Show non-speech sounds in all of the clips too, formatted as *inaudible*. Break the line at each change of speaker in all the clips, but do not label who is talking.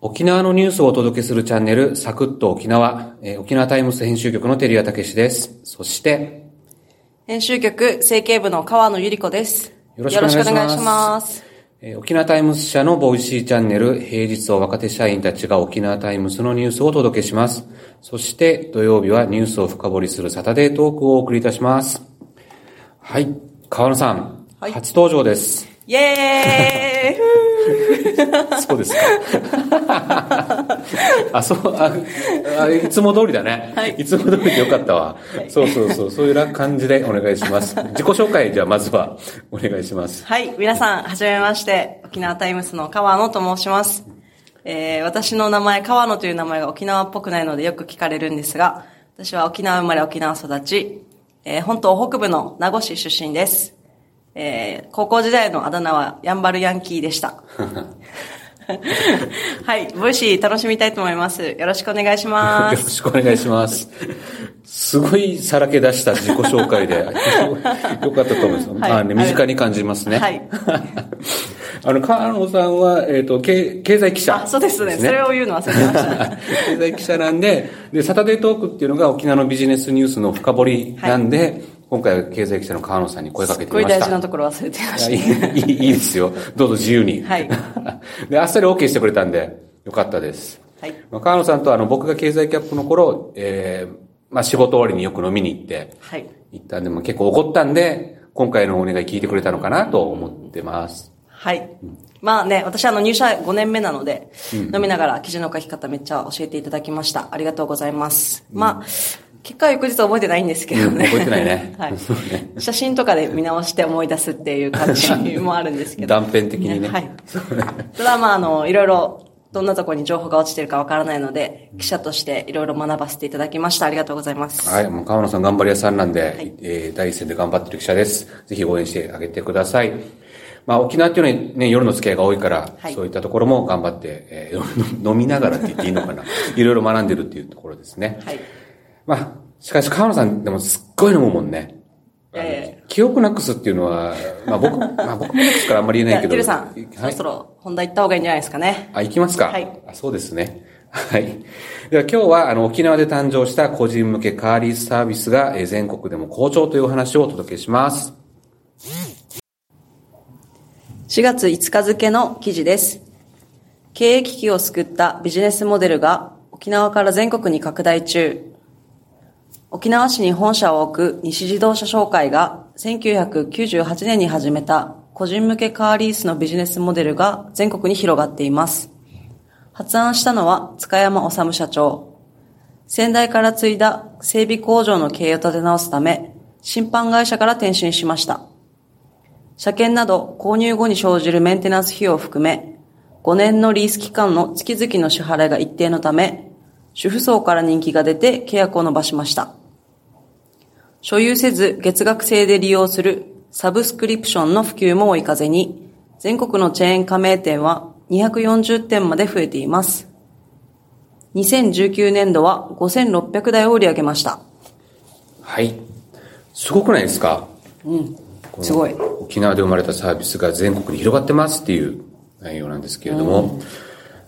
沖縄のニュースをお届けするチャンネル、サクッと沖縄、えー沖縄タイムス編集局の照屋武史です。そして、
編集局政経部の川野ゆり子です。
よろしくお願いします
ます。
えー沖縄タイムス社の Voicy チャンネル、平日は若手社員たちが沖縄タイムスのニュースをお届けします。そして、土曜日はニュースを深掘りするサタデートークをお送りいたします。はい。川野さん、
はい
初登場です。
イエーイ *laughs*
そうですか。*laughs* あ、そう、あ、あいつも通りだね。
はい
いつも通りでよかったわ。そうそうそう、そういう感じでお願いします。自己紹介じゃあまずはお願いします。
はい、皆さん、はじめまして、沖縄タイムスの川野と申します。えー、私の名前、川野という名前が沖縄っぽくないのでよく聞かれるんですが、私は沖縄生まれ沖縄育ち、えー、本島北部の名護市出身です。えー、高校時代のあだ名はヤンバルヤンキーでした。*laughs* はい、 Voicy 楽しみたいと思います。よろしくお願いしま
よ
す。
ろしくお願いします。すごいさらけ出した自己紹介で、*laughs* よかったと思います。
はい
まあね、身近に感じますね。
はい。*laughs*
あの、川野さんは、えっ、と、経経済記者、
あ、そうですね。それを言うの忘れてました。
経済記者なんで、で、サタデートークっていうのが沖縄のビジネスニュースの深掘りなんで、今回は経済記者の川野さんに声かけてみました。
大事なところ忘れてまし
いやいいいいいいですよ。どうぞ自由に。
はい *laughs*
で、あっさり OK してくれたんで、よかったです。
た。はい。
まあ、川野さんとあの、僕が経済キャップの頃、えー、まあ仕事終わりによく飲みに行って、
はい。
行ったんで、も結構怒ったんで、今回のお願い聞いてくれたのかなと思ってます。
はい。まあね、私あの入社5年目なので、飲みながら記事の書き方めっちゃ教えていただきました。ありがとうございます。まあ、結果は翌日覚えてないんですけどね。
うん覚えてないね *laughs*
はい。写真とかで見直して思い出すっていう感じもあるんですけど。
断片的にね。
はい。ただまああの、いろいろ、どんなところに情報が落ちてるかわからないので、記者としていろいろ学ばせていただきました。ありがとうございます。
はい、もう川野さん頑張り屋さんなんで、
い
えー第一線で頑張ってる記者です。ぜひ応援してあげてください。まあ沖縄っていうのはね、夜の付き合いが多いから、
はい
そういったところも頑張って、えー *laughs* 飲みながらって言っていいのかな。いろいろ学んでるっていうところですね。
はい。
まあ、しかし川野さんでもすっごい飲むもんね。あの
え
記憶なくすっていうのは、まあ僕、まあ僕もなくすからあんまり言えないけど。
じゃあてるさん、そ
はい
ろそ。ろ本題行った方がいいんじゃないですかね。
あ、行きますか
はい
あそうですね。はい。では今日は、あの、沖縄で誕生した個人向けカーリースサービスが、えー全国でも好調というお話をお届けします。
4月5日付の記事です。経営危機を救ったビジネスモデルが沖縄から全国に拡大中。沖縄市に本社を置く西自動車商会が1998年に始めた個人向けカーリースのビジネスモデルが全国に広がっています。発案したのは塚山治社長。先代から継いだ整備工場の経営を立て直すため、審判会社から転身しました。車検など購入後に生じるメンテナンス費用を含め、5年のリース期間の月々の支払いが一定のため、主婦層から人気が出て契約を伸ばしました。所有せず月額制で利用するサブスクリプションの普及も追い風に、全国のチェーン加盟店は240店まで増えています。2019年度は5600台を売り上げました。
はい。すごくないですか？この
すごい
沖縄で生まれたサービスが全国に広がってますっていう内容なんですけれども、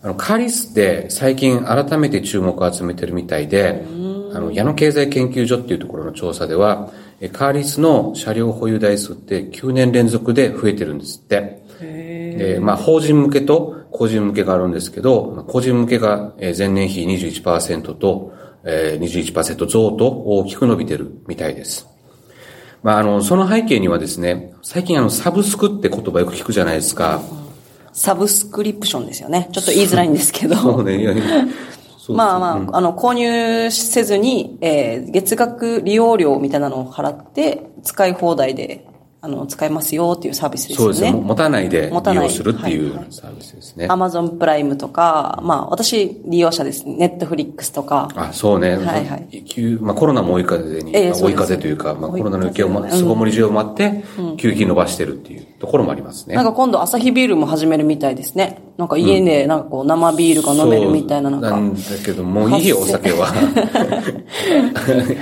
あの、カーリスって最近改めて注目を集めてるみたいで、あの、矢野経済研究所っていうところの調査では、えカーリスの車両保有台数って9年連続で増えてるんですって。で、まあ、法人向けと個人向けがあるんですけど、まあ個人向けがえー前年比21%と、えー、21%増と大きく伸びてるみたいです。まあ、あの、その背景にはですね、最近あの、サブスクって言葉よく聞くじゃないですか。
サブスクリプションですよね。ちょっと言いづらいんですけど。
そうね、いやいや
まあまあ、あの、購入せずに、えー月額利用料みたいなのを払って、使い放題で、あの、使えますよっていうサービスですよ
そうですね。持たないで利用するっていうサービスですね。
アマゾンプライムとか、まあ、私、利用者です。ネットフリックスとか。
あ、そうね。
はいはい
急まあ、コロナも追い風に、追い
ええそうです
風というか、まあ、コロナの影響も、
追い風
巣ごもり需要もあって、急激に伸ばしてるっていうところもありますね。
なんか今度、アサヒビールも始めるみたいですね。なんか家で、なんかこう、生ビールが飲めるみたいな、なんか。
そうなんだけど、もういいよ、お酒は。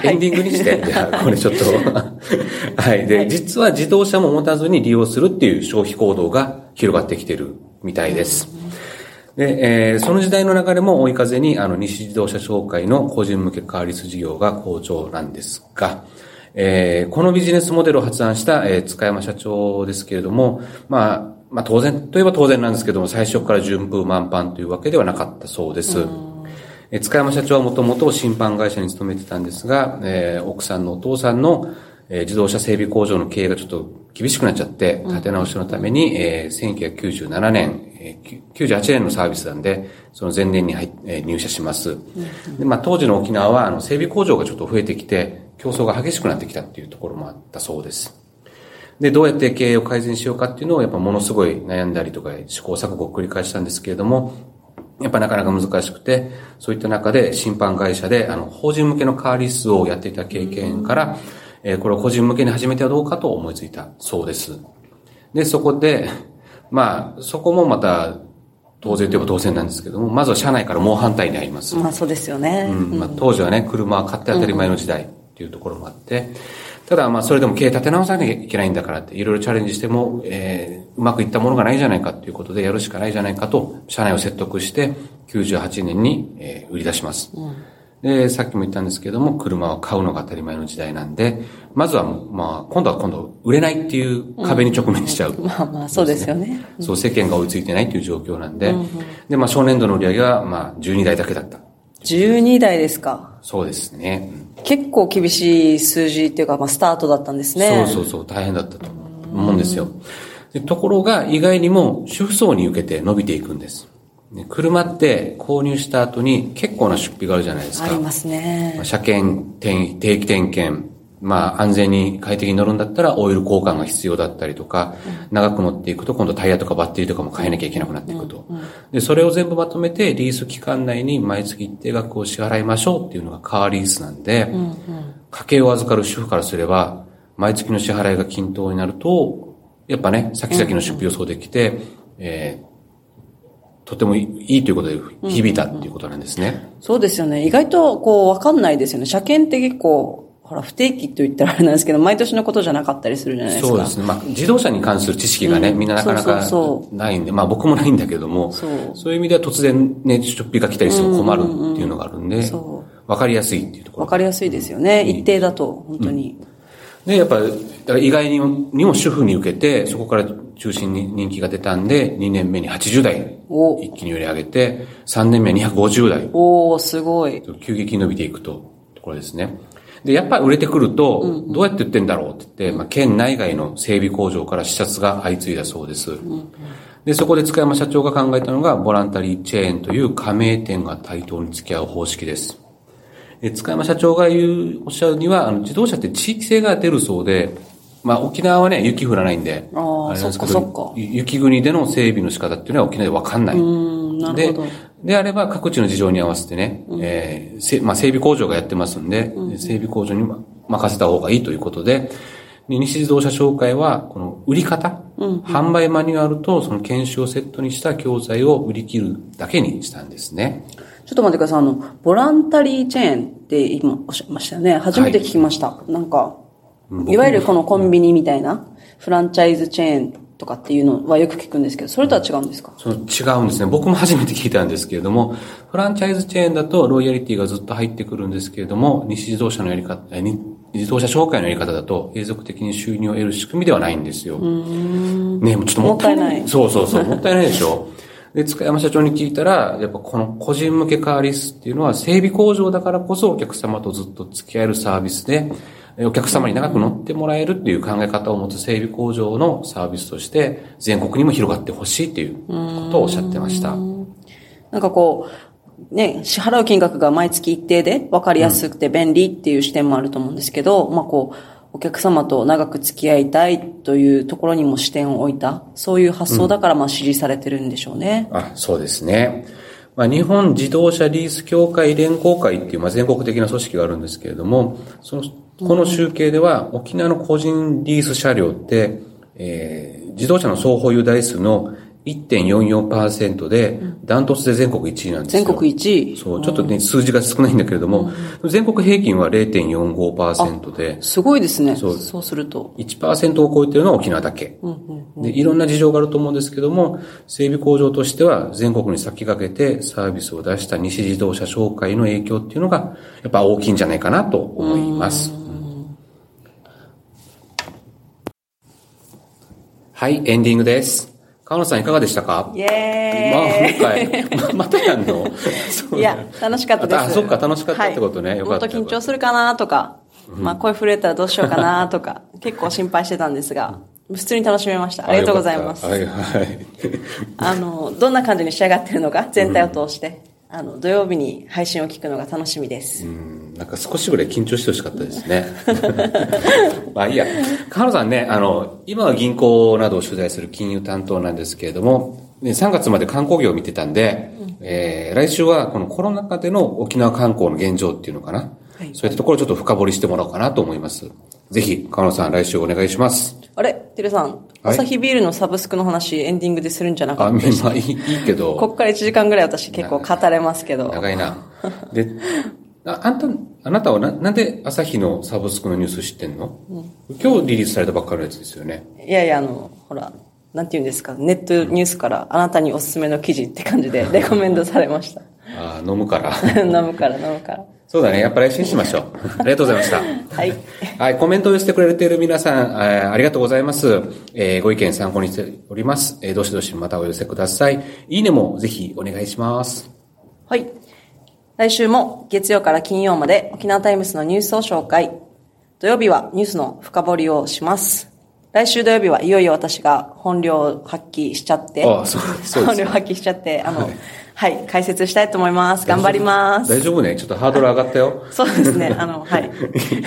エンディングにして、じゃあ、これちょっと。*laughs* はい。で、実は自動車も持たずに利用するっていう消費行動が広がってきてるみたいです。で、えー、その時代の流れも追い風に、あの、西自動車商会の個人向けカーリス事業が好調なんですが、えー、このビジネスモデルを発案した、えー、塚山社長ですけれども、まあ、まあ当然といえば当然なんですけども、最初から順風満帆というわけではなかったそうです。え塚山社長はもともと審判会社に勤めてたんですが、えー、奥さんのお父さんの、えー、自動車整備工場の経営がちょっと厳しくなっちゃって、立て直しのために、えー、1997年、えー、98年のサービスなんで、その前年に入、えー、入社します。で、まあ、当時の沖縄は、あの、整備工場がちょっと増えてきて、競争が激しくなってきたっていうところもあったそうです。で、どうやって経営を改善しようかっていうのを、やっぱものすごい悩んだりとか、試行錯誤を繰り返したんですけれども、やっぱなかなか難しくて、そういった中で審判会社で、あの、法人向けのカーリスをやっていた経験から、えー、これを個人向けに始めてはどうかと思いついたそうです。で、そこで、まあ、そこもまた、当然といえば当然なんですけども、まずは社内から猛反対にあります。
まあそうですよね。
うん。まあ当時はね、車は買って当たり前の時代っていうところもあって、ただまあそれでも経営立て直さなきゃいけないんだからって、いろいろチャレンジしても、えー、うまくいったものがないじゃないかっていうことでやるしかないじゃないかと、社内を説得して、98年に、えー、売り出します。うんで、さっきも言ったんですけども、車を買うのが当たり前の時代なんで、まずは、まあ、今度は今度、売れないっていう壁に直面しちゃう、
うん、まあまあ、そうですよね。
そう、世間が追いついてないっていう状況なんで、うんうん、で、まあ、初年度の売り上げは、まあ、12台だけだった。
12台ですか。
そうですね。
結構厳しい数字っていうか、まあ、スタートだったんですね。
そうそうそう、大変だったと思うんですよ。でところが、意外にも主婦層に受けて伸びていくんです。車って購入した後に結構な出費があるじゃないですか。
ありますね。
車検、定期点検、まあ安全に快適に乗るんだったらオイル交換が必要だったりとか、うん、長く乗っていくと今度タイヤとかバッテリーとかも変えなきゃいけなくなっていくと。で、それを全部まとめてリース期間内に毎月一定額を支払いましょうっていうのがカーリースなんで、家計を預かる主婦からすれば、毎月の支払いが均等になると、やっぱね、先々の出費予想できて、えーとてもいいということで響いたっていうことなんですね。
そうですよね。意外とこうわかんないですよね。車検って結構、ほら、不定期と言ったらあれなんですけど、毎年のことじゃなかったりするじゃないですか。
そうですね。まあ、自動車に関する知識がね、うん、みんななかなかないんで、まあ僕もないんだけども、そうそういう意味では突然ね、出費が来たりしても困るっていうのがあるんで、わ、かりやすいっていうところ。
わかりやすいですよね。一定だと、本当に。
で、やっぱ、意外にもにも主婦に受けて、そこから中心に人気が出たんで、2年目に80代、一気に売り上げて、3年目に250代。
おおすごい。
急激に伸びていくと、ところですね。で、やっぱり売れてくると、どうやって売ってんだろうって言って、まあ、県内外の整備工場から視察が相次いだそうです。で、そこで塚山社長が考えたのが、ボランタリーチェーンという加盟店が対等に付き合う方式です。え塚山社長が言う、おっしゃるには、あの、自動車って地域性が出るそうで、まあ、沖縄はね、雪降らないんで、
ああ、そっかそっか。
雪国での整備の仕方っていうのは沖縄でわかんない。で、であれば各地の事情に合わせてね、うん、えー、まあ、整備工場がやってますんで、うん、整備工場に任せた方がいいということで、西自動車紹介は、この売り方、うんうん、販売マニュアルとその研修をセットにした教材を売り切るだけにしたんですね。
ちょっと待ってください。あの、ボランタリーチェーンって今おっしゃいましたよね。初めて聞きました。はい、なんか、いわゆるこのコンビニみたいな、フランチャイズチェーンとかっていうのはよく聞くんですけど、それとは違うんですか？
そう違うんですね。僕も初めて聞いたんですけれども、フランチャイズチェーンだとロイヤリティがずっと入ってくるんですけれども、西自動車のやり方、自動車紹介のやり方だと継続的に収入を得る仕組みではないんですよ。ねもうちょっともったいない。そうそうそう、*laughs* もったいないでしょ。で、塚山社長に聞いたら、やっぱこの個人向けカーリスっていうのは整備工場だからこそお客様とずっと付き合えるサービスで、お客様に長く乗ってもらえるっていう考え方を持つ整備工場のサービスとして全国にも広がってほしいっていうことをおっしゃってました。
なんかこう、ね、支払う金額が毎月一定で分かりやすくて便利っていう視点もあると思うんですけど、うん、まあこう、お客様と長く付き合いたいというところにも視点を置いた、そういう発想だからまあ支持されてるんでしょうね。
うん、あ、そうですね。まあ、日本自動車リース協会連合会っていう、まあ、全国的な組織があるんですけれども、その、この集計では、沖縄の個人リース車両って、えー、自動車の総保有台数の1.44%で、ダントツで全国1位なんですよ。
全国1位。
そう、ちょっとね、数字が少ないんだけれども、全国平均は0.45%で、
すごいですね。
そ
そううすると。
1%を超えてるのは沖縄だけ。で、いろんな事情があると思うんですけども、整備工場としては全国に先駆けてサービスを出した西自動車紹介の影響っていうのが、やっぱ大きいんじゃないかなと思います。はい、エンディングです。川野さんいかがでしたか？
イエ
まあ、
ーイ
今回、ま *laughs* またやんの？
いや、楽しかったです。
あそっか楽しかったってことね
はい
よかった
もっと緊張するかなとか、まあ声震えたらどうしようかなとか、*laughs* 結構心配してたんですが、普通に楽しめました。ありがとうございます。
はいはい。*laughs*
あの、どんな感じに仕上がってるのか、全体を通して、あの、土曜日に配信を聞くのが楽しみです。
うんなんか少しぐらい緊張してほしかったですね。*laughs* まあいいや。河野さんね、あの、今は銀行などを取材する金融担当なんですけれども、ね、3月まで観光業を見てたんで、えー来週はこのコロナ禍での沖縄観光の現状っていうのかな。
はい
そういったところをちょっと深掘りしてもらおうかなと思います。ぜひ、河野さん来週お願いします。
あれてるさん、アサヒビールのサブスクの話、エンディングでするんじゃなか
あ、
ったでした
まあいいいいけど。
こっから1時間ぐらい私結構語れますけど。
長いな。で、ああんた、あなたはな、なんで朝日のサブスクのニュース知ってんの、今日リリースされたばっかりのやつですよね。
いやいや、あの、ほら、なんて言うんですか、ネットニュースからあなたにおすすめの記事って感じでレコメンドされました。*laughs*
あー飲むから。*laughs*
飲むから飲むから。
そうだね。やっぱ来週にしましょう。*laughs* ありがとうございました。
はい。
はい、コメントを寄せてくれている皆さん、えーありがとうございます。えーご意見参考にしております。えーどしどしまたお寄せください。いいねもぜひお願いします。
はい。来週も月曜から金曜まで沖縄タイムスのニュースを紹介。土曜日はニュースの深掘りをします。来週土曜日はいよいよ私が本領を発揮しちゃって、
あそうそう
本領発揮しちゃって、*laughs* あの、はい、解説したいと思います。頑張ります。
大丈夫ねちょっとハードル上がったよ。
そうですね、あの、*laughs* はい。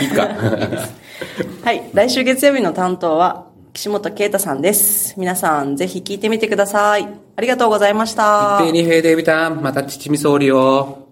いいか。*laughs*
はい。来週月曜日の担当は、岸本啓太さんです。皆さん、ぜひ聞いてみてください。ありがとうございました。
一平二平デビタン、また父みそおりよ。